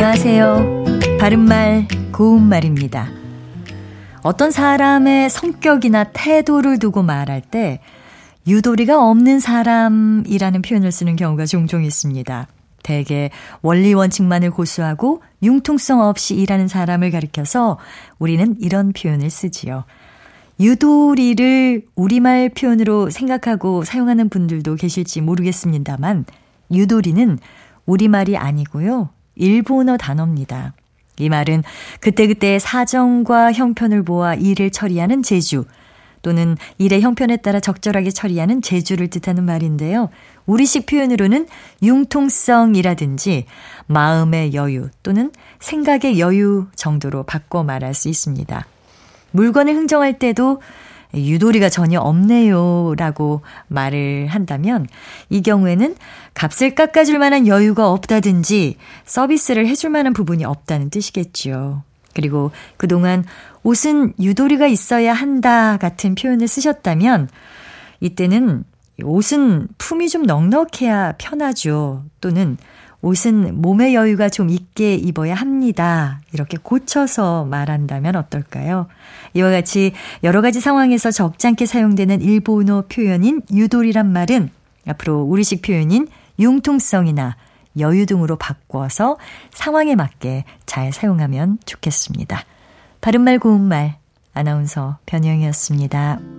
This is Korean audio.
안녕하세요. 바른말, 고운말입니다. 어떤 사람의 성격이나 태도를 두고 말할 때 유도리가 없는 사람이라는 표현을 쓰는 경우가 종종 있습니다. 대개 원리 원칙만을 고수하고 융통성 없이 일하는 사람을 가리켜서 우리는 이런 표현을 쓰지요. 유도리를 우리말 표현으로 생각하고 사용하는 분들도 계실지 모르겠습니다만 유도리는 우리말이 아니고요. 일본어 단어입니다. 이 말은 그때그때 사정과 형편을 보아 일을 처리하는 재주 또는 일의 형편에 따라 적절하게 처리하는 재주를 뜻하는 말인데요. 우리식 표현으로는 융통성이라든지 마음의 여유 또는 생각의 여유 정도로 바꿔 말할 수 있습니다. 물건을 흥정할 때도 유도리가 전혀 없네요. 라고 말을 한다면 이 경우에는 값을 깎아줄 만한 여유가 없다든지 서비스를 해줄 만한 부분이 없다는 뜻이겠지요. 그리고 그동안 옷은 유도리가 있어야 한다 같은 표현을 쓰셨다면 이때는 옷은 품이 좀 넉넉해야 편하죠. 또는 옷은 몸의 여유가 좀 있게 입어야 합니다. 이렇게 고쳐서 말한다면 어떨까요? 이와 같이 여러 가지 상황에서 적잖게 사용되는 일본어 표현인 유돌이란 말은 앞으로 우리식 표현인 융통성이나 여유 등으로 바꿔서 상황에 맞게 잘 사용하면 좋겠습니다. 바른말 고운말 아나운서 변희영이었습니다.